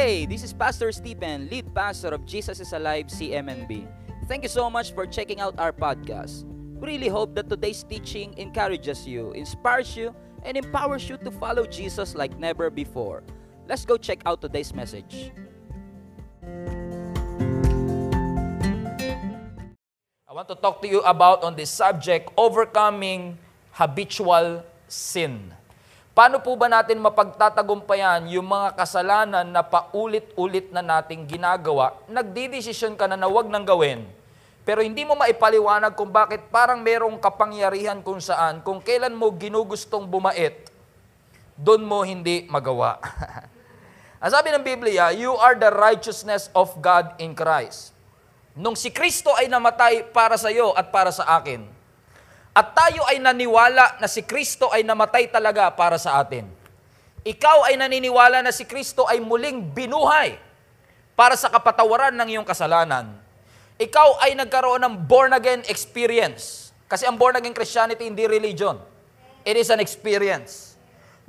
Hey, this is Pastor Stephen, lead pastor of Jesus is Alive CMNB. Thank you so much for checking out our podcast. We really hope that today's teaching encourages you, inspires you, and empowers you to follow Jesus like never before. Let's go check out today's message. I want to talk to you about on this subject, overcoming habitual sin. Paano po ba natin mapagtatagumpayan yung mga kasalanan na paulit-ulit na nating ginagawa? Nagdidesisyon ka na na wag nang gawin, pero hindi mo maipaliwanag kung bakit parang merong kapangyarihan kung saan, kung kailan mo ginugustong bumait, doon mo hindi magawa. Ang sabi ng Biblia, you are the righteousness of God in Christ. Nung si Kristo ay namatay para sa iyo at para sa akin, at tayo ay naniwala na si Kristo ay namatay talaga para sa atin. Ikaw ay naniniwala na si Kristo ay muling binuhay para sa kapatawaran ng iyong kasalanan. Ikaw ay nagkaroon ng born again experience. Kasi ang born again Christianity hindi religion. It is an experience.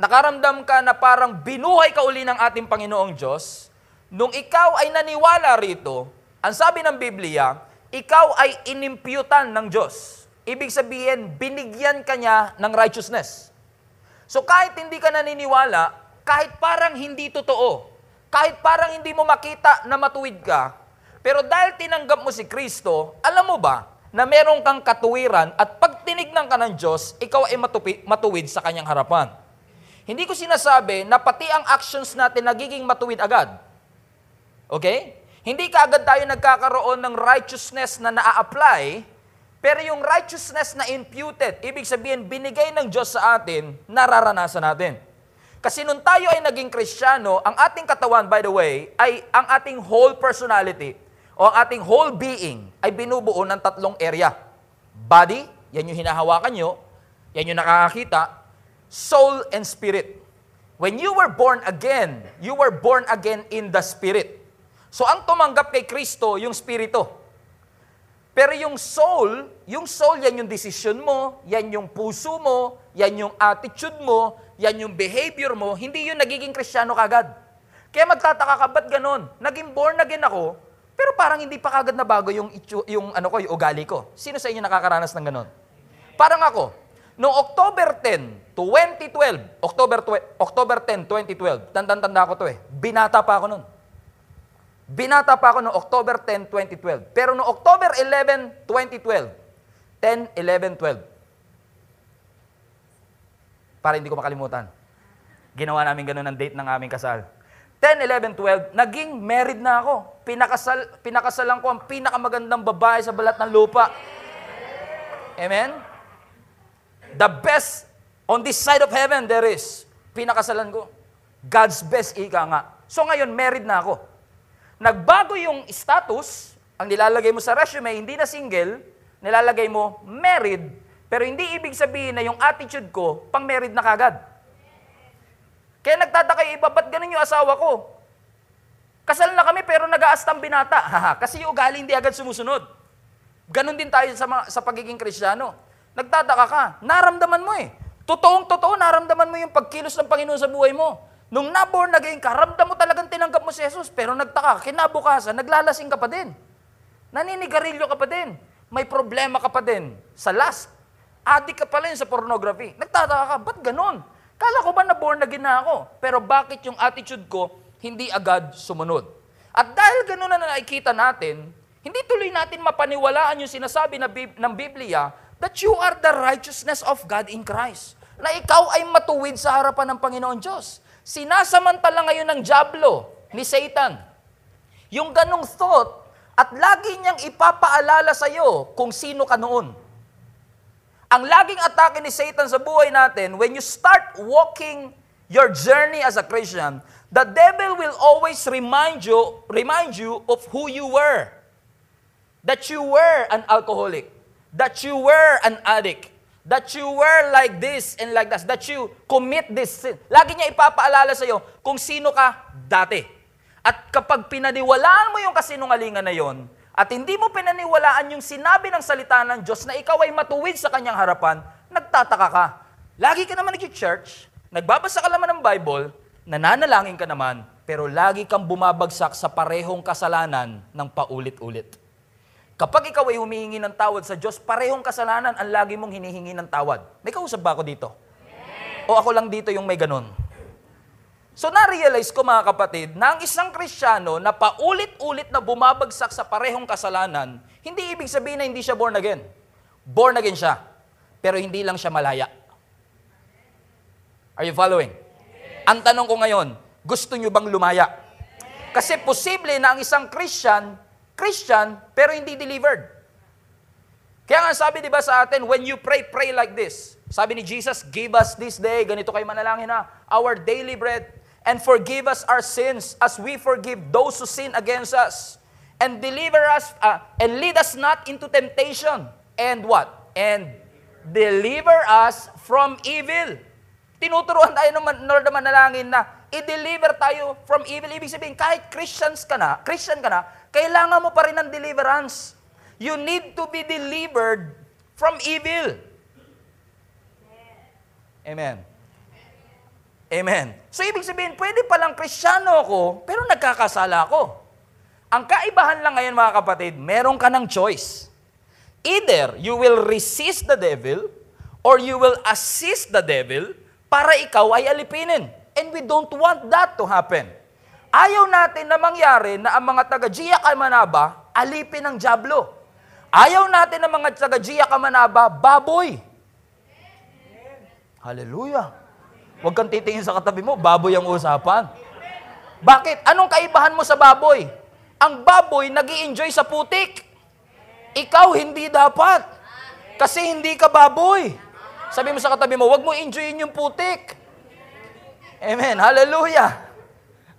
Nakaramdam ka na parang binuhay ka uli ng ating Panginoong Diyos. Nung ikaw ay naniwala rito, ang sabi ng Biblia, ikaw ay inimputan ng Diyos. Ibig sabihin, binigyan ka niya ng righteousness. So kahit hindi ka naniniwala, kahit parang hindi totoo, kahit parang hindi mo makita na matuwid ka, pero dahil tinanggap mo si Kristo, alam mo ba na meron kang katuwiran at pag tinignan ka ng Diyos, ikaw ay matupi, matuwid sa kanyang harapan. Hindi ko sinasabi na pati ang actions natin nagiging matuwid agad. Okay? Hindi ka agad tayo nagkakaroon ng righteousness na naa-apply, pero yung righteousness na imputed, ibig sabihin, binigay ng Diyos sa atin, nararanasan natin. Kasi nung tayo ay naging kristyano, ang ating katawan, by the way, ay ang ating whole personality o ang ating whole being ay binubuo ng tatlong area. Body, yan yung hinahawakan nyo, yan yung nakakakita, soul and spirit. When you were born again, you were born again in the spirit. So ang tumanggap kay Kristo, yung spirito. Pero yung soul, yung soul, yan yung decision mo, yan yung puso mo, yan yung attitude mo, yan yung behavior mo, hindi yun nagiging kristyano kagad. Kaya magtataka ka, ba't ganon? Naging born again ako, pero parang hindi pa kagad na bago yung, yung, ano ko, yung ugali ko. Sino sa inyo nakakaranas ng ganon? Parang ako, noong October 10, 2012, October, twe- October 10, 2012, tandang-tanda ko to eh, binata pa ako noon. Binata pa ako noong October 10, 2012. Pero noong October 11, 2012, 10, 11, 12. Para hindi ko makalimutan. Ginawa namin ganun ang date ng aming kasal. 10, 11, 12, naging married na ako. Pinakasal, pinakasalan ko ang pinakamagandang babae sa balat ng lupa. Amen? The best on this side of heaven there is. Pinakasalan ko. God's best, ika nga. So ngayon, married na ako. Nagbago yung status, ang nilalagay mo sa resume, hindi na single, nilalagay mo married, pero hindi ibig sabihin na yung attitude ko, pang married na kagad. Kaya nagtataka yung iba, ba't ganun yung asawa ko? Kasal na kami pero nag-aastang binata. Kasi yung ugali hindi agad sumusunod. Ganon din tayo sa, mga, sa pagiging kristyano. Nagtataka ka, naramdaman mo eh. Totoong totoo, naramdaman mo yung pagkilos ng Panginoon sa buhay mo. Nung naborn again ka, ramdam mo talagang tinanggap mo si Jesus, pero nagtaka, kinabukasan, naglalasing ka pa din. Naninigarilyo ka pa din. May problema ka pa din sa lust. Adik ka pa rin sa pornography. Nagtataka ka, ba't ganon? Kala ko ba na born again na ako? Pero bakit yung attitude ko hindi agad sumunod? At dahil ganon na nakikita natin, hindi tuloy natin mapaniwalaan yung sinasabi na ng Biblia that you are the righteousness of God in Christ. Na ikaw ay matuwid sa harapan ng Panginoon Diyos. Sinasamantala ngayon ng Diablo, ni Satan, yung ganong thought at lagi niyang ipapaalala sa iyo kung sino ka noon. Ang laging atake ni Satan sa buhay natin, when you start walking your journey as a Christian, the devil will always remind you, remind you of who you were. That you were an alcoholic. That you were an addict. That you were like this and like that. That you commit this sin. Lagi niya ipapaalala sa iyo kung sino ka dati. At kapag pinaniwalaan mo yung kasinungalingan na yon, at hindi mo pinaniwalaan yung sinabi ng salita ng Diyos na ikaw ay matuwid sa kanyang harapan, nagtataka ka. Lagi ka naman nag-church, nagbabasa ka naman ng Bible, nananalangin ka naman, pero lagi kang bumabagsak sa parehong kasalanan ng paulit-ulit. Kapag ikaw ay humihingi ng tawad sa Diyos, parehong kasalanan ang lagi mong hinihingi ng tawad. May kausap ba ako dito? O ako lang dito yung may ganun? So na-realize ko mga kapatid, na ang isang Kristiyano na paulit-ulit na bumabagsak sa parehong kasalanan, hindi ibig sabihin na hindi siya born again. Born again siya, pero hindi lang siya malaya. Are you following? Ang tanong ko ngayon, gusto nyo bang lumaya? Kasi posible na ang isang Christian, Christian, pero hindi delivered. Kaya nga sabi 'di ba sa atin, when you pray, pray like this. Sabi ni Jesus, give us this day, ganito kayo manalangin na, our daily bread, and forgive us our sins as we forgive those who sin against us. And deliver us, uh, and lead us not into temptation. And what? And deliver us from evil. Tinuturuan tayo ng Lord na manalangin na i-deliver tayo from evil. Ibig sabihin, kahit Christians ka na, Christian ka na, kailangan mo pa rin ng deliverance. You need to be delivered from evil. Amen. Amen. So ibig sabihin, pwede palang kristyano ako, pero nagkakasala ako. Ang kaibahan lang ngayon mga kapatid, meron ka ng choice. Either you will resist the devil, or you will assist the devil para ikaw ay alipinin. And we don't want that to happen. Ayaw natin na mangyari na ang mga taga-Gia Kamanaba alipin ng Diablo. Ayaw natin na mga taga-Gia Kamanaba baboy. Hallelujah. Huwag kang titingin sa katabi mo, baboy ang usapan. Bakit? Anong kaibahan mo sa baboy? Ang baboy nag enjoy sa putik. Ikaw hindi dapat. Kasi hindi ka baboy. Sabi mo sa katabi mo, huwag mo enjoyin yung putik. Amen. Hallelujah.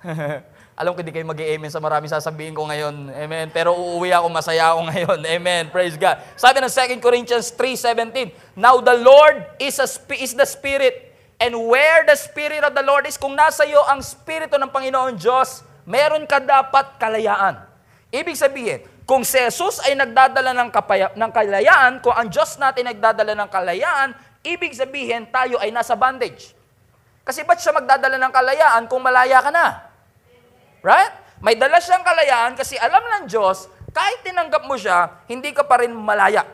Alam ko hindi kayo mag-amen sa maraming sasabihin ko ngayon. Amen. Pero uuwi ako, masaya ako ngayon. Amen. Praise God. Sabi ng 2 Corinthians 3.17, Now the Lord is, a, is the Spirit, and where the Spirit of the Lord is, kung nasa iyo ang Spirito ng Panginoon Diyos, meron ka dapat kalayaan. Ibig sabihin, kung si Jesus ay nagdadala ng, kapaya, ng kalayaan, kung ang Diyos natin nagdadala ng kalayaan, ibig sabihin tayo ay nasa bondage. Kasi ba't siya magdadala ng kalayaan kung malaya ka na? Right? May dala siyang kalayaan kasi alam ng Diyos, kahit tinanggap mo siya, hindi ka pa rin malaya.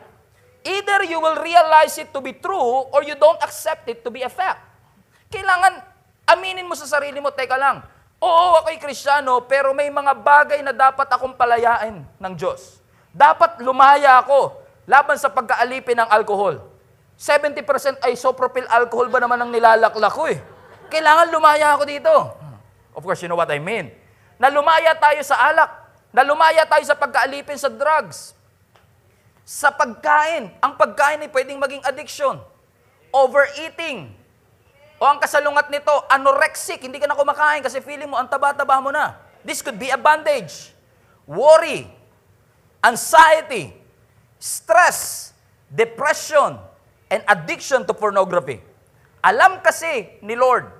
Either you will realize it to be true or you don't accept it to be a fact. Kailangan aminin mo sa sarili mo, teka lang, oo, ako'y kristyano, pero may mga bagay na dapat akong palayain ng Diyos. Dapat lumaya ako laban sa pagkaalipin ng alkohol. 70% isopropyl alcohol ba naman ang nilalaklak ko eh. Kailangan lumaya ako dito. Of course, you know what I mean. Na lumaya tayo sa alak. Na lumaya tayo sa pagkaalipin sa drugs. Sa pagkain. Ang pagkain ay pwedeng maging addiction. Overeating. O ang kasalungat nito, anorexic. Hindi ka na kumakain kasi feeling mo, ang taba-taba mo na. This could be a bandage. Worry. Anxiety. Stress. Depression. And addiction to pornography. Alam kasi ni Lord.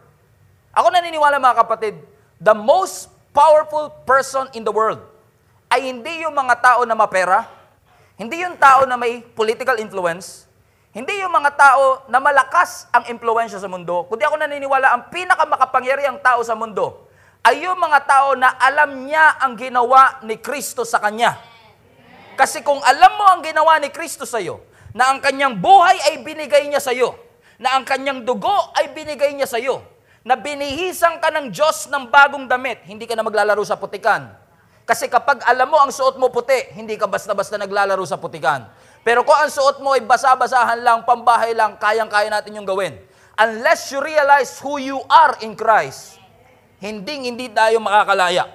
Ako naniniwala mga kapatid, the most powerful person in the world ay hindi yung mga tao na mapera, hindi yung tao na may political influence, hindi yung mga tao na malakas ang impluensya sa mundo, kundi ako naniniwala ang pinakamakapangyarihang tao sa mundo ay yung mga tao na alam niya ang ginawa ni Kristo sa kanya. Kasi kung alam mo ang ginawa ni Kristo sa iyo, na ang kanyang buhay ay binigay niya sa iyo, na ang kanyang dugo ay binigay niya sa iyo, na binihisan ka ng Diyos ng bagong damit, hindi ka na maglalaro sa putikan. Kasi kapag alam mo ang suot mo puti, hindi ka basta-basta naglalaro sa putikan. Pero kung ang suot mo ay basa-basahan lang, pambahay lang, kayang-kaya natin yung gawin. Unless you realize who you are in Christ, hindi hindi tayo makakalaya.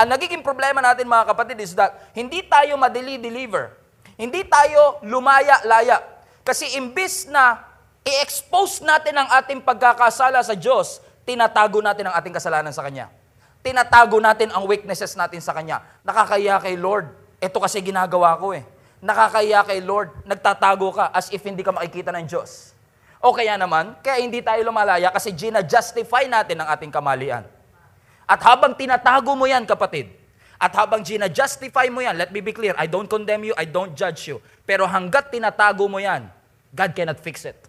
Ang nagiging problema natin mga kapatid is that hindi tayo madeli-deliver. Hindi tayo lumaya-laya. Kasi imbis na i-expose natin ang ating pagkakasala sa Diyos, tinatago natin ang ating kasalanan sa Kanya. Tinatago natin ang weaknesses natin sa Kanya. Nakakaya kay Lord. Ito kasi ginagawa ko eh. Nakakaya kay Lord. Nagtatago ka as if hindi ka makikita ng Diyos. O kaya naman, kaya hindi tayo lumalaya kasi gina-justify natin ang ating kamalian. At habang tinatago mo yan, kapatid, at habang gina-justify mo yan, let me be clear, I don't condemn you, I don't judge you. Pero hanggat tinatago mo yan, God cannot fix it.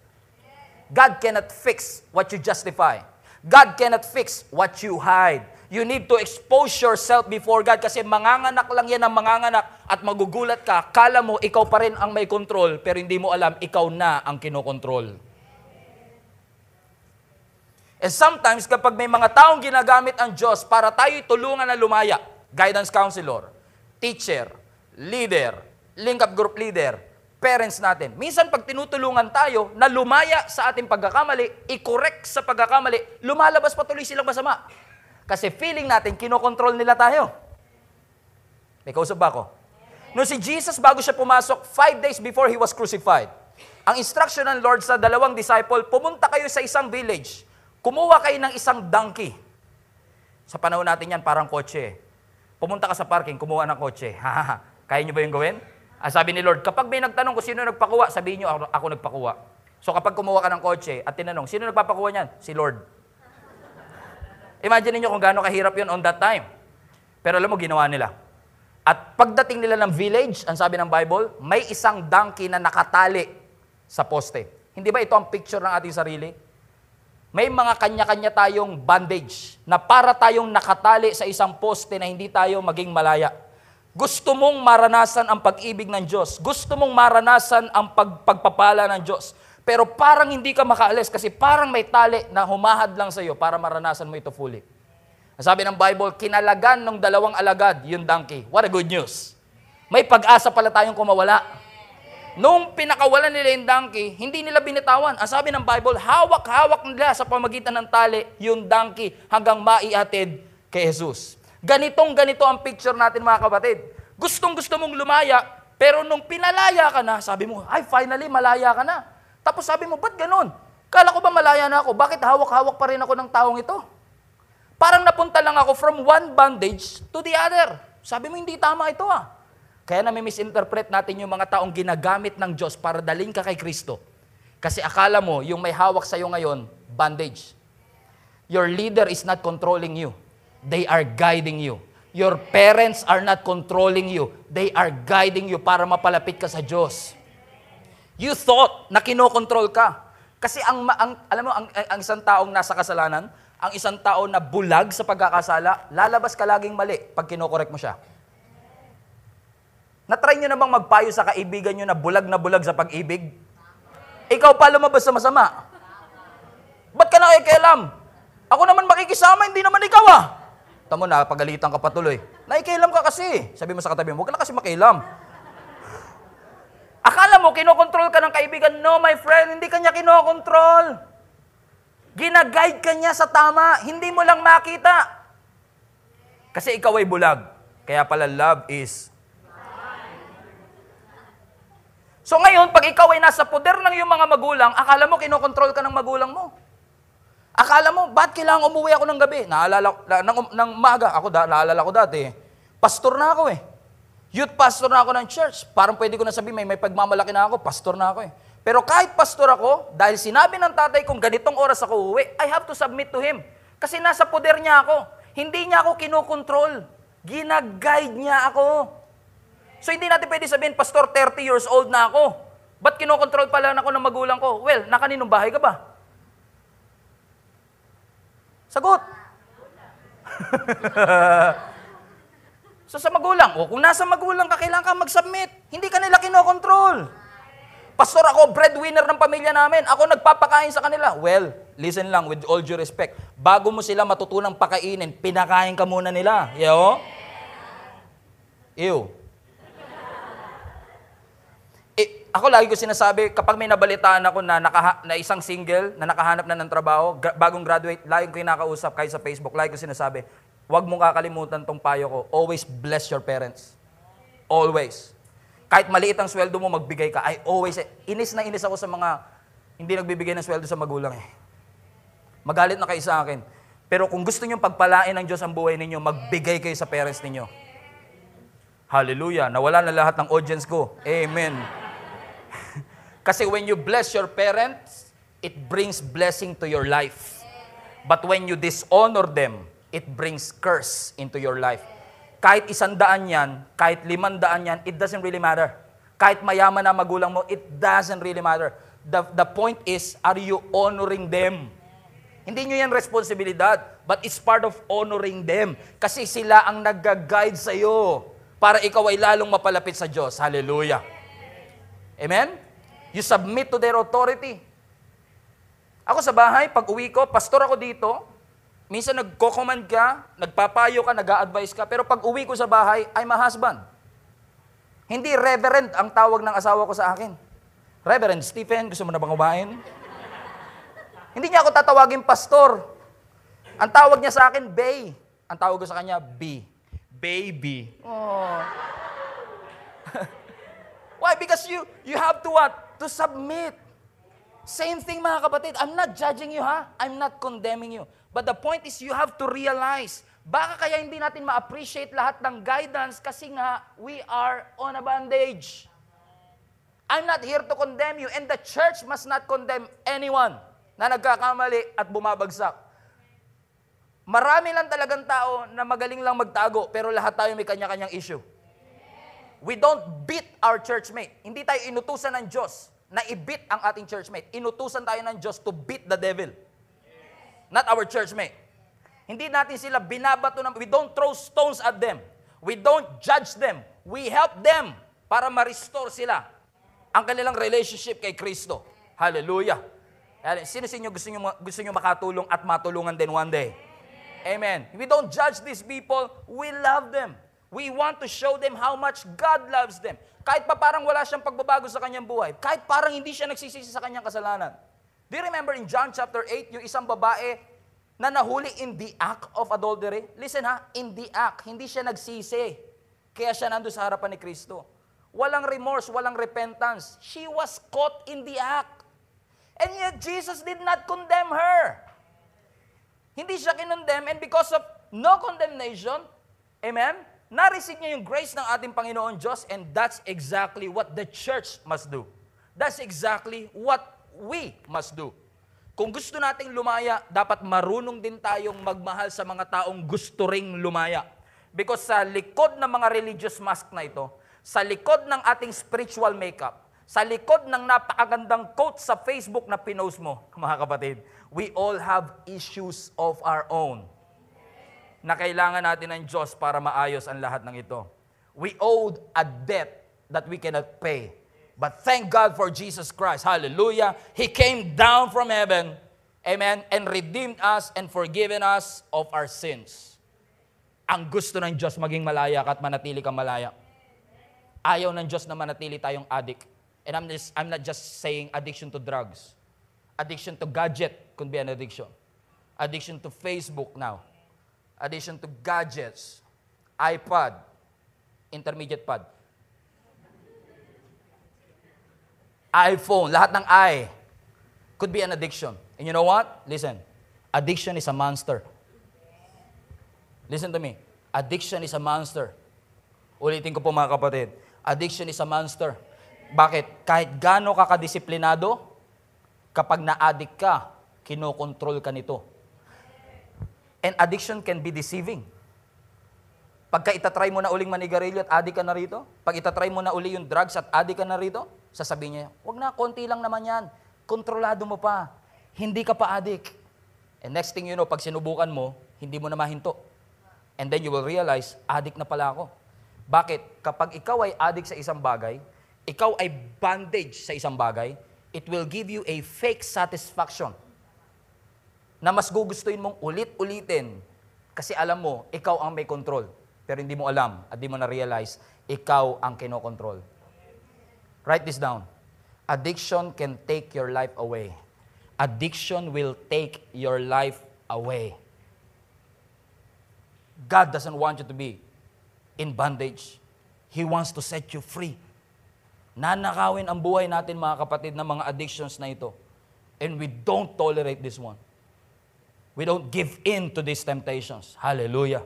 God cannot fix what you justify. God cannot fix what you hide. You need to expose yourself before God kasi manganganak lang yan ang manganganak at magugulat ka. Kala mo ikaw pa rin ang may control pero hindi mo alam ikaw na ang kinokontrol. And sometimes kapag may mga taong ginagamit ang Diyos para tayo'y tulungan na lumaya, guidance counselor, teacher, leader, link up group leader, parents natin. Minsan pag tinutulungan tayo na lumaya sa ating pagkakamali, i-correct sa pagkakamali, lumalabas patuloy silang masama. Kasi feeling natin, kinokontrol nila tayo. May kausap ba ako? Noong si Jesus, bago siya pumasok, five days before He was crucified, ang instruction ng Lord sa dalawang disciple, pumunta kayo sa isang village. Kumuha kayo ng isang donkey. Sa panahon natin yan, parang kotse. Pumunta ka sa parking, kumuha ng kotse. Kaya niyo ba yung gawin? Ah, sabi ni Lord, kapag may nagtanong kung sino nagpakuha, sabihin niyo, ako, ako nagpakuha. So kapag kumuha ka ng kotse at tinanong, sino nagpapakuha niyan? Si Lord. Imagine niyo kung gaano kahirap yun on that time. Pero alam mo, ginawa nila. At pagdating nila ng village, ang sabi ng Bible, may isang donkey na nakatali sa poste. Hindi ba ito ang picture ng ating sarili? May mga kanya-kanya tayong bandage na para tayong nakatali sa isang poste na hindi tayo maging malaya. Gusto mong maranasan ang pag-ibig ng Diyos. Gusto mong maranasan ang pag- pagpapala ng Diyos. Pero parang hindi ka makaalis kasi parang may tali na humahad lang sa iyo para maranasan mo ito fully. Sabi ng Bible, kinalagan ng dalawang alagad yung donkey. What a good news. May pag-asa pala tayong kumawala. Nung pinakawalan nila yung donkey, hindi nila binitawan. Ang sabi ng Bible, hawak-hawak nila sa pamagitan ng tali yung donkey hanggang maiatid kay Jesus. Ganitong ganito ang picture natin mga kapatid. Gustong gusto mong lumaya, pero nung pinalaya ka na, sabi mo, ay finally malaya ka na. Tapos sabi mo, ba't ganun? Kala ko ba malaya na ako? Bakit hawak-hawak pa rin ako ng taong ito? Parang napunta lang ako from one bandage to the other. Sabi mo, hindi tama ito ah. Kaya na misinterpret natin yung mga taong ginagamit ng Diyos para dalhin ka kay Kristo. Kasi akala mo, yung may hawak sa'yo ngayon, bandage. Your leader is not controlling you. They are guiding you. Your parents are not controlling you. They are guiding you para mapalapit ka sa Diyos. You thought na kinokontrol ka. Kasi ang, ang alam mo, ang, ang isang taong nasa kasalanan, ang isang tao na bulag sa pagkakasala, lalabas ka laging mali pag kinokorek mo siya. Natry nyo na bang magpayo sa kaibigan nyo na bulag na bulag sa pag-ibig? Ikaw pa lumabas sa masama. Ba't ka nakikialam? Ako naman makikisama, hindi naman ikaw ah. Tamo na, pagalitan ka patuloy. Nakikialam ka kasi. Sabi mo sa katabi mo, huwag ka na kasi makialam. Akala mo, kinokontrol ka ng kaibigan. No, my friend, hindi ka niya kinokontrol. Ginaguide ka niya sa tama. Hindi mo lang makita. Kasi ikaw ay bulag. Kaya pala love is So ngayon, pag ikaw ay nasa poder ng iyong mga magulang, akala mo kinokontrol ka ng magulang mo. Akala mo, ba't kailangan umuwi ako ng gabi? Naalala, na, ng, ng maga, ako da, naalala ko dati, pastor na ako eh. Youth pastor na ako ng church. Parang pwede ko na sabihin, may, may pagmamalaki na ako, pastor na ako eh. Pero kahit pastor ako, dahil sinabi ng tatay kong ganitong oras ako uwi, I have to submit to him. Kasi nasa poder niya ako. Hindi niya ako kinokontrol. Ginaguide niya ako. So hindi natin pwede sabihin, Pastor, 30 years old na ako. Ba't kinokontrol pala ako ng magulang ko? Well, nakaninong bahay ka ba? Sagot. so sa magulang, o kung nasa magulang ka, kailangan ka mag-submit. Hindi ka nila kinokontrol. Pastor, ako breadwinner ng pamilya namin. Ako nagpapakain sa kanila. Well, listen lang with all due respect. Bago mo sila matutunang pakainin, pinakain ka muna nila. Yo? Ew. Eh, ako lagi ko sinasabi, kapag may nabalitaan ako na, nakaha, na isang single na nakahanap na ng trabaho, gra- bagong graduate, lagi ko kinakausap kahit sa Facebook, lagi ko sinasabi, huwag mong kakalimutan tong payo ko. Always bless your parents. Always. Kahit maliit ang sweldo mo, magbigay ka. I always, inis na inis ako sa mga hindi nagbibigay ng sweldo sa magulang eh. Magalit na kayo sa akin. Pero kung gusto niyo pagpalain ng Diyos ang buhay ninyo, magbigay kayo sa parents ninyo. Hallelujah. Nawala na lahat ng audience ko. Amen. Kasi when you bless your parents, it brings blessing to your life. But when you dishonor them, it brings curse into your life. Kahit isang daan yan, kahit limang daan yan, it doesn't really matter. Kahit mayaman na magulang mo, it doesn't really matter. The, the point is, are you honoring them? Hindi nyo yan responsibilidad, but it's part of honoring them. Kasi sila ang nag-guide sa'yo para ikaw ay lalong mapalapit sa Diyos. Hallelujah. Amen? You submit to their authority. Ako sa bahay, pag uwi ko, pastor ako dito, minsan nagko-command ka, nagpapayo ka, nag-a-advise ka, pero pag uwi ko sa bahay, I'm a husband. Hindi reverend ang tawag ng asawa ko sa akin. Reverend Stephen, gusto mo na bang umain? Hindi niya ako tatawagin pastor. Ang tawag niya sa akin, Bay. Ang tawag ko sa kanya, B. Baby. Oh. Why? Because you you have to what? To submit. Same thing mga kapatid. I'm not judging you ha. I'm not condemning you. But the point is you have to realize, baka kaya hindi natin ma-appreciate lahat ng guidance kasi nga we are on a bandage. I'm not here to condemn you and the church must not condemn anyone na nagkakamali at bumabagsak. Marami lang talagang tao na magaling lang magtago pero lahat tayo may kanya-kanyang issue. We don't beat our churchmate. Hindi tayo inutusan ng Diyos na i-beat ang ating churchmate. Inutusan tayo ng Diyos to beat the devil. Not our churchmate. Hindi natin sila binabato ng, we don't throw stones at them. We don't judge them. We help them para ma-restore sila ang kanilang relationship kay Kristo. Hallelujah. Sino sa inyo gusto nyo, gusto nyo makatulong at matulungan din one day? Amen. We don't judge these people, we love them. We want to show them how much God loves them. Kahit pa parang wala siyang pagbabago sa kanyang buhay. Kahit parang hindi siya nagsisisi sa kanyang kasalanan. Do you remember in John chapter 8, yung isang babae na nahuli in the act of adultery? Listen ha, in the act. Hindi siya nagsisi. Kaya siya nandun sa harapan ni Kristo. Walang remorse, walang repentance. She was caught in the act. And yet Jesus did not condemn her. Hindi siya kinondemn and because of no condemnation, amen, na-receive niya yung grace ng ating Panginoon Diyos and that's exactly what the church must do. That's exactly what we must do. Kung gusto nating lumaya, dapat marunong din tayong magmahal sa mga taong gusto ring lumaya. Because sa likod ng mga religious mask na ito, sa likod ng ating spiritual makeup, sa likod ng napakagandang quote sa Facebook na pinost mo, mga kapatid, we all have issues of our own na kailangan natin ng Diyos para maayos ang lahat ng ito. We owed a debt that we cannot pay. But thank God for Jesus Christ. Hallelujah. He came down from heaven, amen, and redeemed us and forgiven us of our sins. Ang gusto ng Diyos maging malaya ka at manatili kang malaya. Ayaw ng Diyos na manatili tayong addict. And I'm, just, I'm not just saying addiction to drugs. Addiction to gadget could be an addiction. Addiction to Facebook now. Addiction to gadgets. iPad. Intermediate pad. iPhone. Lahat ng i could be an addiction. And you know what? Listen. Addiction is a monster. Listen to me. Addiction is a monster. Ulitin ko po mga kapatid. Addiction is a monster. Bakit? Kahit gaano ka kadisiplinado, kapag na-addict ka, kinokontrol ka nito. And addiction can be deceiving. Pagka itatry mo na uling manigarilyo at addict ka na rito, pag itatry mo na uli yung drugs at addict ka na rito, sasabihin niya, wag na, konti lang naman yan. Kontrolado mo pa. Hindi ka pa addict. And next thing you know, pag sinubukan mo, hindi mo na mahinto. And then you will realize, addict na pala ako. Bakit? Kapag ikaw ay addict sa isang bagay, ikaw ay bandage sa isang bagay, it will give you a fake satisfaction na mas gugustuhin mong ulit-ulitin kasi alam mo, ikaw ang may control. Pero hindi mo alam at di mo na-realize, ikaw ang kinokontrol. Write this down. Addiction can take your life away. Addiction will take your life away. God doesn't want you to be in bondage. He wants to set you free. Nanakawin ang buhay natin mga kapatid ng mga addictions na ito. And we don't tolerate this one. We don't give in to these temptations. Hallelujah.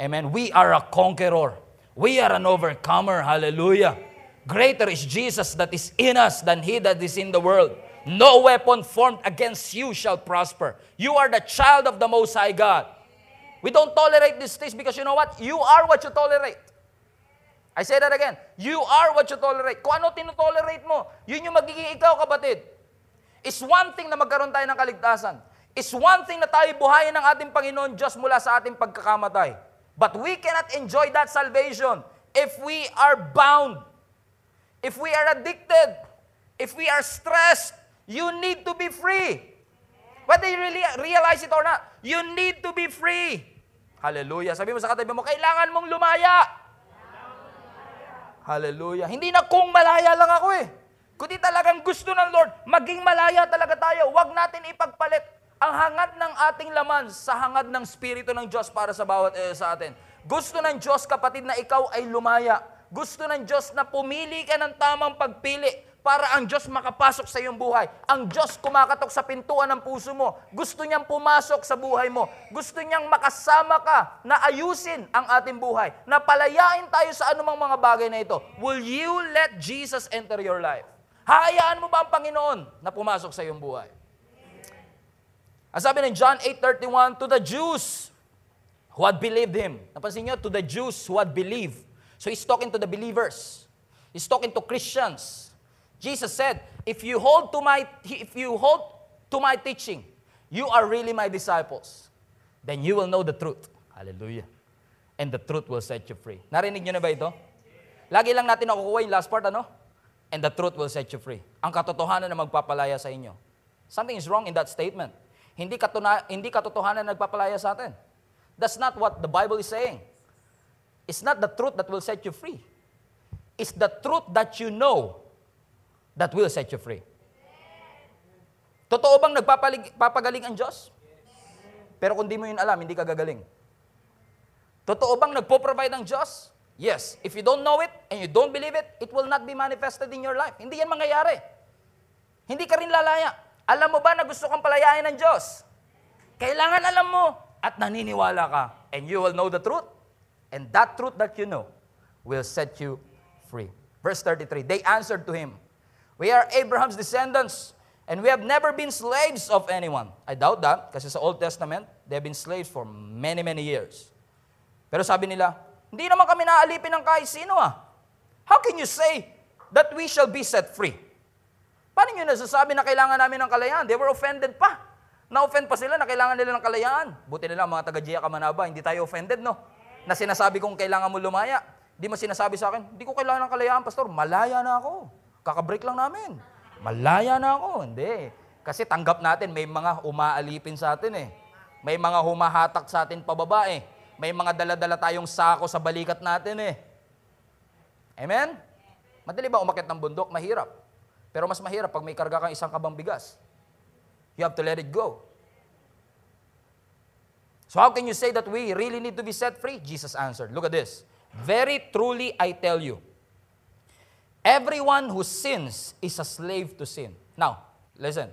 Amen. We are a conqueror. We are an overcomer. Hallelujah. Greater is Jesus that is in us than he that is in the world. No weapon formed against you shall prosper. You are the child of the Most High God. We don't tolerate these things because you know what? You are what you tolerate. I say that again. You are what you tolerate. Kung ano tinotolerate mo, yun yung magiging ikaw, kapatid. It's one thing na magkaroon tayo ng kaligtasan. Is one thing na tayo buhayin ng ating Panginoon Diyos mula sa ating pagkakamatay. But we cannot enjoy that salvation if we are bound, if we are addicted, if we are stressed. You need to be free. Whether you really realize it or not, you need to be free. Hallelujah. Sabi mo sa katabi mo, kailangan mong lumaya. Hallelujah. Hindi na kung malaya lang ako eh. Kundi talagang gusto ng Lord, maging malaya talaga tayo. Huwag natin ipagpalit ang hangad ng ating laman sa hangad ng Espiritu ng Diyos para sa bawat eh, sa atin. Gusto ng Diyos, kapatid, na ikaw ay lumaya. Gusto ng Diyos na pumili ka ng tamang pagpili para ang Diyos makapasok sa iyong buhay. Ang Diyos kumakatok sa pintuan ng puso mo. Gusto niyang pumasok sa buhay mo. Gusto niyang makasama ka na ayusin ang ating buhay. Na palayain tayo sa anumang mga bagay na ito. Will you let Jesus enter your life? Hayaan mo ba ang Panginoon na pumasok sa iyong buhay? Ang sabi ng John 8.31, To the Jews who had believed Him. Napansin niyo, to the Jews who had believed. So He's talking to the believers. He's talking to Christians. Jesus said, if you hold to my if you hold to my teaching, you are really my disciples. Then you will know the truth. Hallelujah. And the truth will set you free. Narinig niyo na ba ito? Lagi lang natin nakukuha yung last part, ano? And the truth will set you free. Ang katotohanan na magpapalaya sa inyo. Something is wrong in that statement. Hindi, katuna, hindi katotohanan na nagpapalaya sa atin. That's not what the Bible is saying. It's not the truth that will set you free. It's the truth that you know that will set you free. Totoo bang nagpapagaling ang Diyos? Pero kung di mo yun alam, hindi ka gagaling. Totoo bang nagpo-provide ang Diyos? Yes. If you don't know it and you don't believe it, it will not be manifested in your life. Hindi yan mangyayari. Hindi ka rin lalaya. Alam mo ba na gusto kang palayain ng Diyos? Kailangan alam mo at naniniwala ka. And you will know the truth. And that truth that you know will set you free. Verse 33, they answered to him, We are Abraham's descendants, and we have never been slaves of anyone. I doubt that, kasi sa Old Testament, they have been slaves for many, many years. Pero sabi nila, hindi naman kami naalipin ng kahit sino ah. How can you say that we shall be set free? Paano nyo nasasabi na kailangan namin ng kalayaan? They were offended pa. Na-offend pa sila na kailangan nila ng kalayaan. Buti nila mga taga-Gia Kamanaba, hindi tayo offended, no? Na sinasabi kong kailangan mo lumaya. Hindi mo sinasabi sa akin, hindi ko kailangan ng kalayaan, Pastor. Malaya na ako. Kakabreak lang namin. Malaya na ako. Hindi. Kasi tanggap natin, may mga umaalipin sa atin eh. May mga humahatak sa atin pababa eh. May mga dala-dala tayong sako sa balikat natin eh. Amen? Madali ba umakit ng bundok? Mahirap. Pero mas mahirap pag may karga kang isang kabang bigas. You have to let it go. So how can you say that we really need to be set free? Jesus answered. Look at this. Very truly I tell you, everyone who sins is a slave to sin. Now, listen.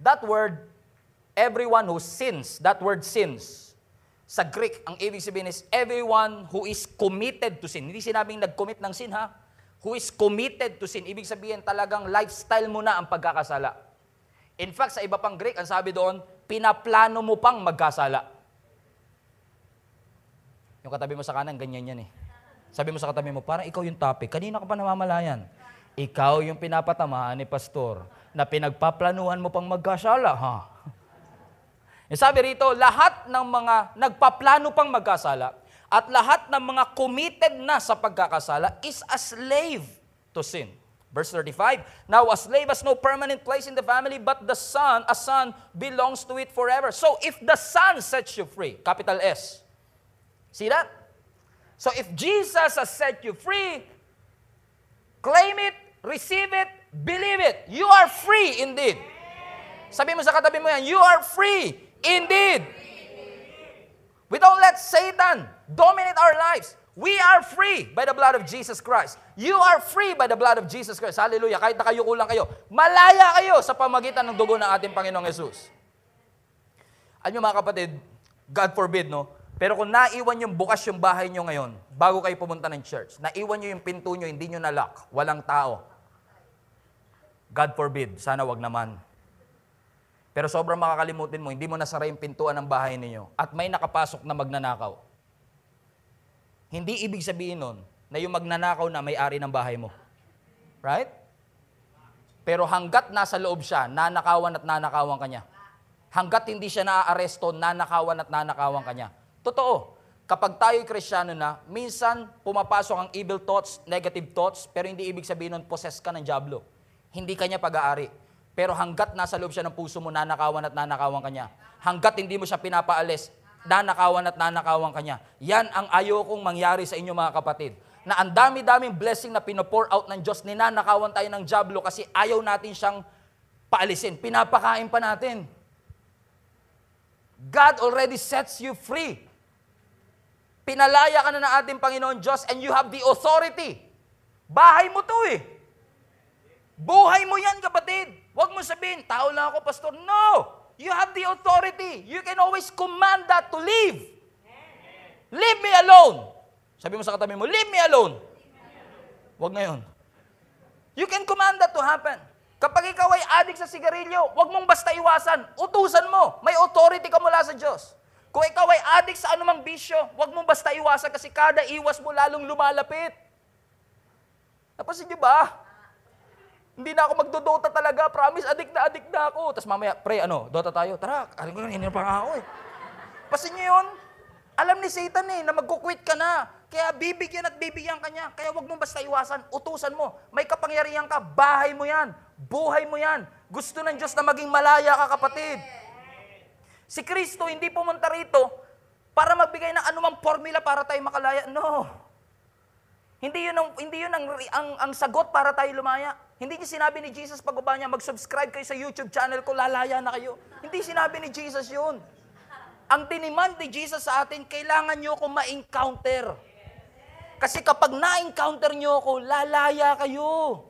That word, everyone who sins, that word sins, sa Greek, ang ibig sabihin is everyone who is committed to sin. Hindi sinabing nag-commit ng sin ha. Who is committed to sin. Ibig sabihin talagang lifestyle mo na ang pagkakasala. In fact, sa iba pang Greek, ang sabi doon, pinaplano mo pang magkasala. Yung katabi mo sa kanan, ganyan yan eh. Sabi mo sa katabi mo, parang ikaw yung topic. Kanina ka pa namamalayan. Ikaw yung pinapatamaan ni pastor na pinagpaplanuhan mo pang magkasala, ha? E sabi rito, lahat ng mga nagpaplano pang magkasala at lahat ng mga committed na sa pagkakasala is a slave to sin. Verse 35, Now a slave has no permanent place in the family, but the son, a son, belongs to it forever. So if the son sets you free, capital S, see that? So if Jesus has set you free, claim it, receive it, believe it. You are free indeed. Sabi mo sa katabi mo yan, you are free indeed. We don't let Satan dominate our lives. We are free by the blood of Jesus Christ. You are free by the blood of Jesus Christ. Hallelujah. Kahit nakayuko lang kayo, malaya kayo sa pamagitan ng dugo ng ating Panginoong Yesus. Ano mga kapatid, God forbid, no? Pero kung naiwan yung bukas yung bahay nyo ngayon, bago kayo pumunta ng church, naiwan nyo yung pinto nyo, hindi nyo na-lock, walang tao. God forbid, sana wag naman. Pero sobrang makakalimutin mo, hindi mo nasara yung pintuan ng bahay ninyo at may nakapasok na magnanakaw. Hindi ibig sabihin nun na yung magnanakaw na may-ari ng bahay mo. Right? Pero hanggat nasa loob siya, nanakawan at nanakawan ka niya. hanggat hindi siya naaaresto, nanakawan at nanakawan kanya. Totoo. Kapag tayo'y kristyano na, minsan pumapasok ang evil thoughts, negative thoughts, pero hindi ibig sabihin nun, possess ka ng Diablo. Hindi kanya pag-aari. Pero hanggat nasa loob siya ng puso mo, nanakawan at nanakawan kanya. Hanggat hindi mo siya pinapaalis, nanakawan at nanakawan kanya. Yan ang ayokong mangyari sa inyo mga kapatid. Na ang dami-daming blessing na pinopour out ng Diyos, ninanakawan tayo ng Diablo kasi ayaw natin siyang paalisin. Pinapakain pa natin. God already sets you free. Pinalaya ka na ng ating Panginoon Diyos and you have the authority. Bahay mo to eh. Buhay mo yan, kapatid. Huwag mo sabihin, tao lang ako, pastor. No! You have the authority. You can always command that to leave. Leave me alone. Sabi mo sa katabi mo, leave me alone. Huwag ngayon. You can command that to happen. Kapag ikaw ay adik sa sigarilyo, huwag mong basta iwasan. Utusan mo. May authority ka mula sa Diyos. Kung ikaw ay adik sa anumang bisyo, huwag mong basta iwasan kasi kada iwas mo lalong lumalapit. Napansin niyo ba? Hindi na ako magdodota talaga. Promise, adik na adik na ako. Tapos mamaya, pre, ano, dota tayo. Tara, alam ko, hindi pa nga ako eh. Pasin niyo yun? Alam ni Satan eh, na magkukwit ka na. Kaya bibigyan at bibigyan ka niya. Kaya wag mong basta iwasan, utusan mo. May kapangyarihan ka, bahay mo yan. Buhay mo yan. Gusto ng Diyos na maging malaya ka, kapatid. Si Kristo hindi pumunta rito para magbigay ng anumang formula para tayo makalaya. No. Hindi yun ang, hindi yun ang, ang, ang sagot para tayo lumaya. Hindi niya sinabi ni Jesus pagbaba niya, mag-subscribe kayo sa YouTube channel ko, lalaya na kayo. Hindi sinabi ni Jesus yun. Ang diniman ni Jesus sa atin, kailangan nyo ako ma-encounter. Kasi kapag na-encounter nyo ako, lalaya kayo.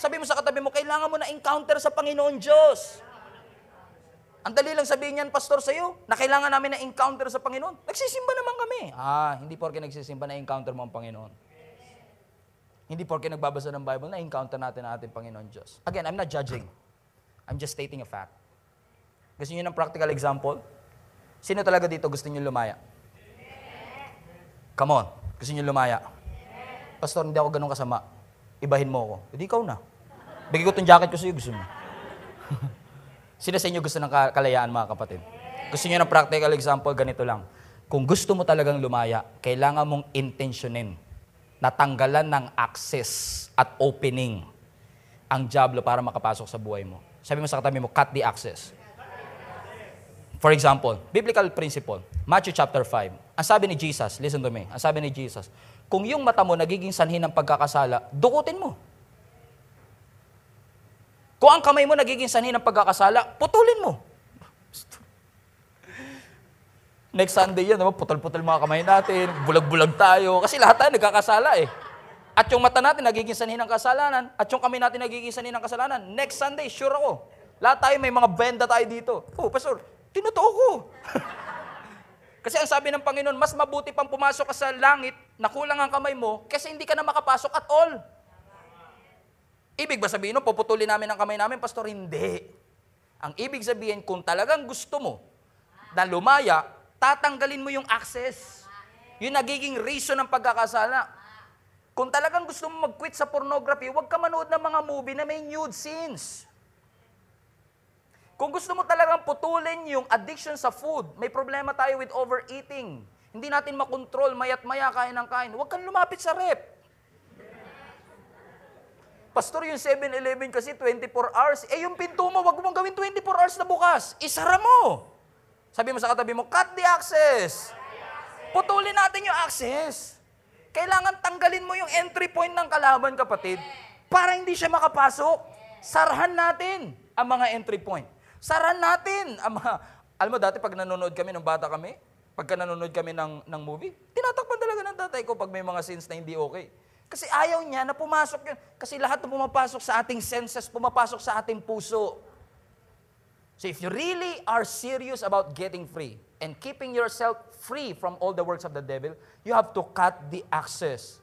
Sabi mo sa katabi mo, kailangan mo na-encounter sa Panginoon Diyos. Ang dali lang sabihin yan, pastor, sa'yo, na kailangan namin na-encounter sa Panginoon. Nagsisimba naman kami. Ah, hindi porke nagsisimba na-encounter mo ang Panginoon. Hindi porke nagbabasa ng Bible, na-encounter natin ang ating Panginoon Diyos. Again, I'm not judging. I'm just stating a fact. Gusto niyo ng practical example? Sino talaga dito gusto niyo lumaya? Come on. Gusto niyo lumaya? Pastor, hindi ako ganun kasama. Ibahin mo ako. Hindi ikaw na. Bigay ko tong jacket ko sa'yo, gusto mo. Sino sa inyo gusto ng ka- kalayaan, mga kapatid? Gusto niyo ng practical example, ganito lang. Kung gusto mo talagang lumaya, kailangan mong intensyonin natanggalan ng access at opening ang Diablo para makapasok sa buhay mo. Sabi mo sa katabi mo, cut the access. For example, biblical principle, Matthew chapter 5. Ang sabi ni Jesus, listen to me, ang sabi ni Jesus, kung yung mata mo nagiging sanhi ng pagkakasala, dukutin mo. Kung ang kamay mo nagiging sanhi ng pagkakasala, putulin mo. Next Sunday yan, putol-putol mga kamay natin, bulag-bulag tayo, kasi lahat tayo nagkakasala eh. At yung mata natin nagiging sanhi ng kasalanan, at yung kamay natin nagiging sanhi ng kasalanan, next Sunday, sure ako, lahat tayo may mga benda tayo dito. Oh, pastor, tinutuo ko. kasi ang sabi ng Panginoon, mas mabuti pang pumasok ka sa langit na kulang ang kamay mo, kasi hindi ka na makapasok at all. Ibig ba sabihin, no, puputulin namin ang kamay namin, pastor? Hindi. Ang ibig sabihin, kung talagang gusto mo na lumaya, tatanggalin mo yung access. Yung nagiging reason ng pagkakasala. Kung talagang gusto mo mag-quit sa pornography, huwag ka manood ng mga movie na may nude scenes. Kung gusto mo talagang putulin yung addiction sa food, may problema tayo with overeating. Hindi natin makontrol, mayat maya kain ng kain. Huwag kang lumapit sa rep. Pastor, yung 7-Eleven kasi 24 hours. Eh, yung pinto mo, wag mong gawin 24 hours na bukas. Isara mo. Sabi mo sa katabi mo, cut the access. Putulin natin yung access. Kailangan tanggalin mo yung entry point ng kalaban, kapatid, para hindi siya makapasok. Sarhan natin ang mga entry point. Sarhan natin ang mga... Alam mo, dati pag nanonood kami, nung bata kami, pagka nanonood kami ng, ng movie, tinatakpan talaga ng tatay ko pag may mga scenes na hindi okay. Kasi ayaw niya na pumasok yun. Kasi lahat na pumapasok sa ating senses, pumapasok sa ating puso. So if you really are serious about getting free and keeping yourself free from all the works of the devil, you have to cut the access.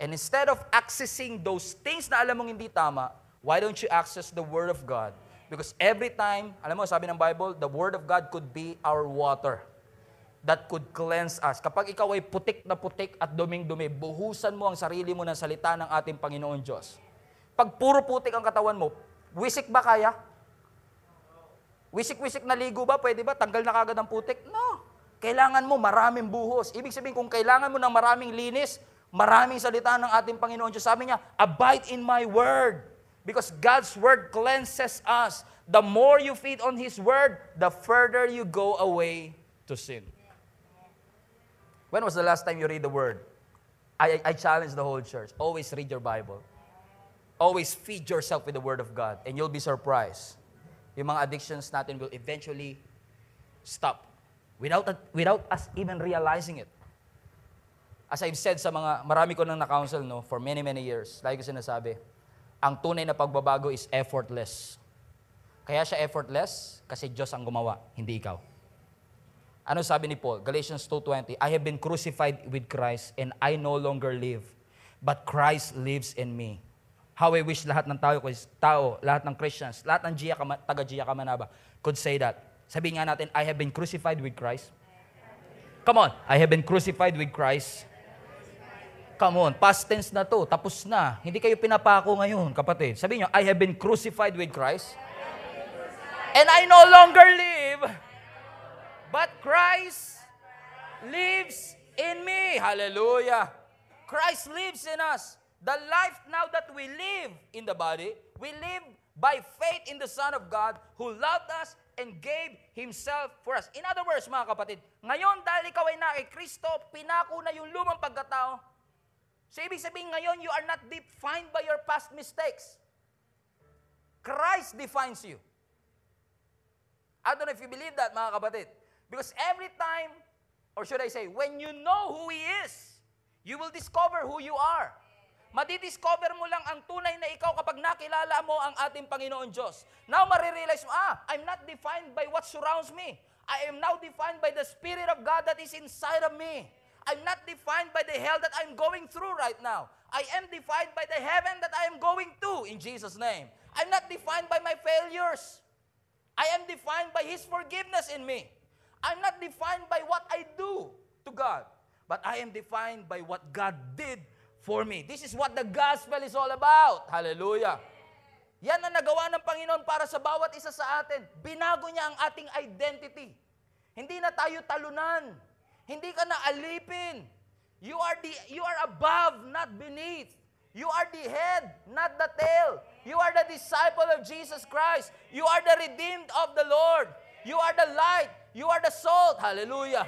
And instead of accessing those things na alam mong hindi tama, why don't you access the Word of God? Because every time, alam mo, sabi ng Bible, the Word of God could be our water that could cleanse us. Kapag ikaw ay putik na putik at duming-dumi, buhusan mo ang sarili mo ng salita ng ating Panginoon Diyos. Pag puro putik ang katawan mo, wisik ba kaya? Wisik-wisik na ligo ba? Pwede ba? Tanggal na kagad ang putik? No. Kailangan mo maraming buhos. Ibig sabihin, kung kailangan mo ng maraming linis, maraming salita ng ating Panginoon Diyos. Sabi niya, abide in my word. Because God's word cleanses us. The more you feed on His word, the further you go away to sin. When was the last time you read the word? I, I challenge the whole church. Always read your Bible. Always feed yourself with the Word of God and you'll be surprised. Yung mga addictions natin will eventually stop without, without us even realizing it. As I've said sa mga, marami ko nang na-counsel no, for many, many years, lagi ko sinasabi, ang tunay na pagbabago is effortless. Kaya siya effortless kasi Diyos ang gumawa, hindi ikaw. Ano sabi ni Paul? Galatians 2.20, I have been crucified with Christ and I no longer live, but Christ lives in me. How I wish lahat ng tao, tao lahat ng Christians, lahat ng Gia, taga Gia Kamanaba could say that. Sabihin nga natin, I have been crucified with Christ. Come on, I have been crucified with Christ. Come on, past tense na to, tapos na. Hindi kayo pinapako ngayon, kapatid. Sabihin nyo, I have been crucified with Christ. And I no longer live, but Christ lives in me. Hallelujah. Christ lives in us. The life now that we live in the body, we live by faith in the Son of God who loved us and gave Himself for us. In other words, mga kapatid, ngayon dahil ikaw ay na kay Kristo, pinako na yung lumang pagkatao. So ibig sabihin ngayon, you are not defined by your past mistakes. Christ defines you. I don't know if you believe that, mga kapatid. Because every time, or should I say, when you know who He is, you will discover who you are. Madidiscover mo lang ang tunay na ikaw kapag nakilala mo ang ating Panginoon Diyos. Now, marirealize mo, ah, I'm not defined by what surrounds me. I am now defined by the Spirit of God that is inside of me. I'm not defined by the hell that I'm going through right now. I am defined by the heaven that I am going to in Jesus' name. I'm not defined by my failures. I am defined by His forgiveness in me. I'm not defined by what I do to God, but I am defined by what God did for me. This is what the gospel is all about. Hallelujah. Yan ang nagawa ng Panginoon para sa bawat isa sa atin. Binago niya ang ating identity. Hindi na tayo talunan. Hindi ka na alipin. You are the you are above, not beneath. You are the head, not the tail. You are the disciple of Jesus Christ. You are the redeemed of the Lord. You are the light. You are the salt. Hallelujah.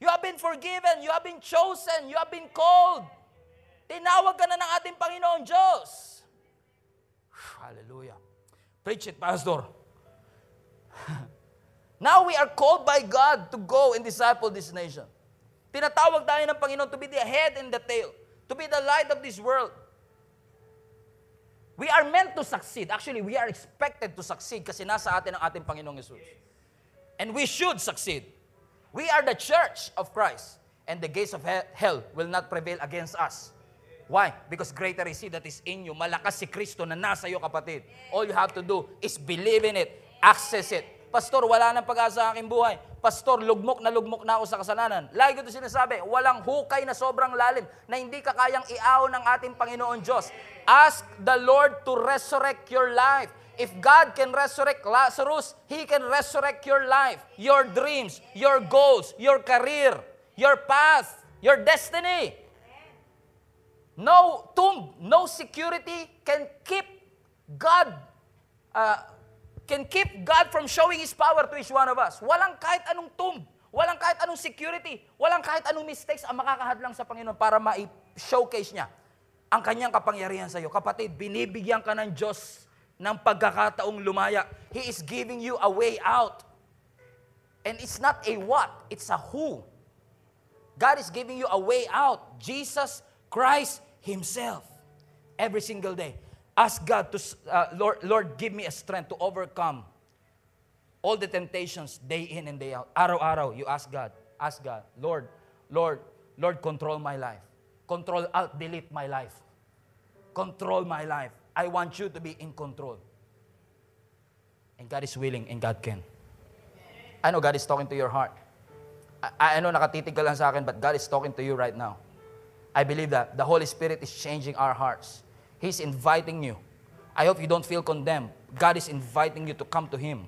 You have been forgiven. You have been chosen. You have been called. Tinawag ka na ng ating Panginoon Diyos. Hallelujah. Preach it, Pastor. Now we are called by God to go and disciple this nation. Tinatawag tayo ng Panginoon to be the head and the tail, to be the light of this world. We are meant to succeed. Actually, we are expected to succeed kasi nasa atin ang ating Panginoong Yesus. And we should succeed. We are the church of Christ, and the gates of he- hell will not prevail against us. Why? Because greater is He that is in you. Malakas si Kristo na nasa iyo, kapatid. All you have to do is believe in it, access it. Pastor, wala nang pag-asa sa aking buhay. Pastor, lugmok na lugmok na ako sa kasalanan. Lagi ko sinasabi, walang hukay na sobrang lalim na hindi ka kayang iaw ng ating Panginoon Diyos. Ask the Lord to resurrect your life. If God can resurrect Lazarus, He can resurrect your life, your dreams, your goals, your career, your path, your destiny. No tomb, no security can keep God uh, can keep God from showing His power to each one of us. Walang kahit anong tomb, walang kahit anong security, walang kahit anong mistakes ang makakahadlang sa Panginoon para ma-showcase niya ang kanyang kapangyarihan sa iyo. Kapatid, binibigyan ka ng Diyos ng pagkakataong lumaya. He is giving you a way out. And it's not a what, it's a who. God is giving you a way out. Jesus Christ Himself. Every single day. Ask God to, uh, Lord, Lord, give me a strength to overcome all the temptations day in and day out. Araw-araw, you ask God. Ask God, Lord, Lord, Lord, control my life. Control, alt, delete my life. Control my life. I want you to be in control. And God is willing and God can. I know God is talking to your heart. I, I know nakatitig ka lang sa akin, but God is talking to you right now. I believe that the Holy Spirit is changing our hearts. He's inviting you. I hope you don't feel condemned. God is inviting you to come to Him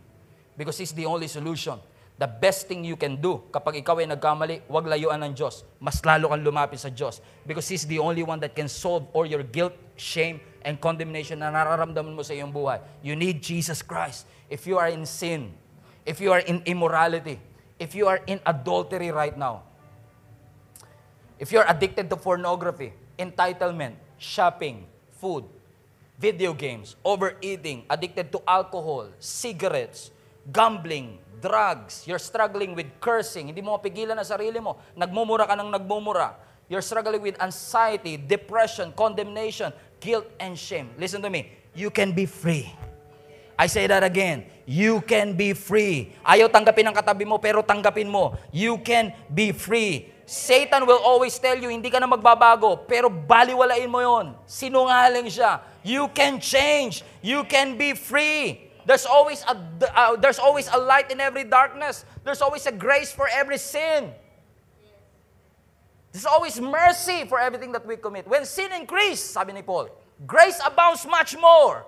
Because He's the only solution. The best thing you can do kapag ikaw ay nagkamali, huwag layuan ng Diyos. Mas lalo kang lumapit sa Diyos. Because He's the only one that can solve all your guilt, shame, and condemnation na nararamdaman mo sa iyong buhay. You need Jesus Christ. If you are in sin, if you are in immorality, if you are in adultery right now, if you're addicted to pornography, entitlement, shopping, food, video games, overeating, addicted to alcohol, cigarettes, gambling, drugs, you're struggling with cursing, hindi mo mapigilan ang sarili mo, nagmumura ka ng nagmumura, you're struggling with anxiety, depression, condemnation, guilt, and shame. Listen to me, you can be free. I say that again. You can be free. Ayaw tanggapin ng katabi mo, pero tanggapin mo. You can be free. Satan will always tell you, hindi ka na magbabago, pero baliwalain mo yon. Sinungaling siya. You can change. You can be free. There's always a uh, there's always a light in every darkness. There's always a grace for every sin. There's always mercy for everything that we commit. When sin increase, sabi ni Paul, grace abounds much more.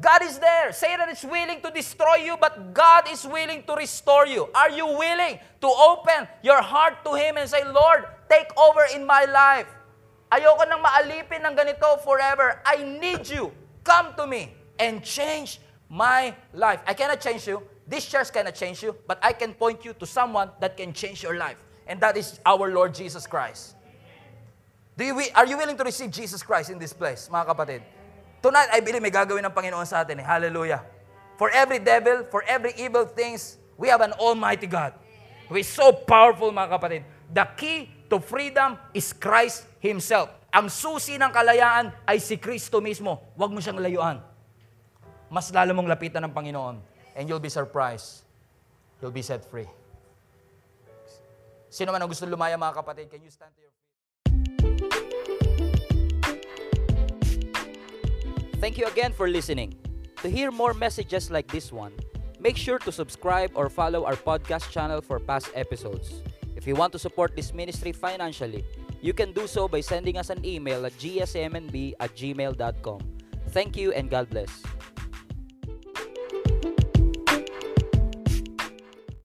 God is there. Satan is willing to destroy you, but God is willing to restore you. Are you willing to open your heart to Him and say, Lord, take over in my life. Ayoko nang maalipin ng ganito forever. I need you. Come to me and change my life. I cannot change you. This church cannot change you, but I can point you to someone that can change your life. And that is our Lord Jesus Christ. Do you, are you willing to receive Jesus Christ in this place, mga kapatid? Tonight, I believe may gagawin ng Panginoon sa atin. Eh. Hallelujah. For every devil, for every evil things, we have an almighty God who is so powerful, mga kapatid. The key to freedom is Christ Himself. Ang susi ng kalayaan ay si Kristo mismo. Huwag mo siyang layuan. Mas lalo mong lapitan ng Panginoon. And you'll be surprised. You'll be set free. Sino man ang gusto lumaya, mga kapatid, can you stand to your feet? Thank you again for listening. To hear more messages like this one, make sure to subscribe or follow our podcast channel for past episodes. If you want to support this ministry financially, you can do so by sending us an email at gsmnb at gmail.com. Thank you and God bless.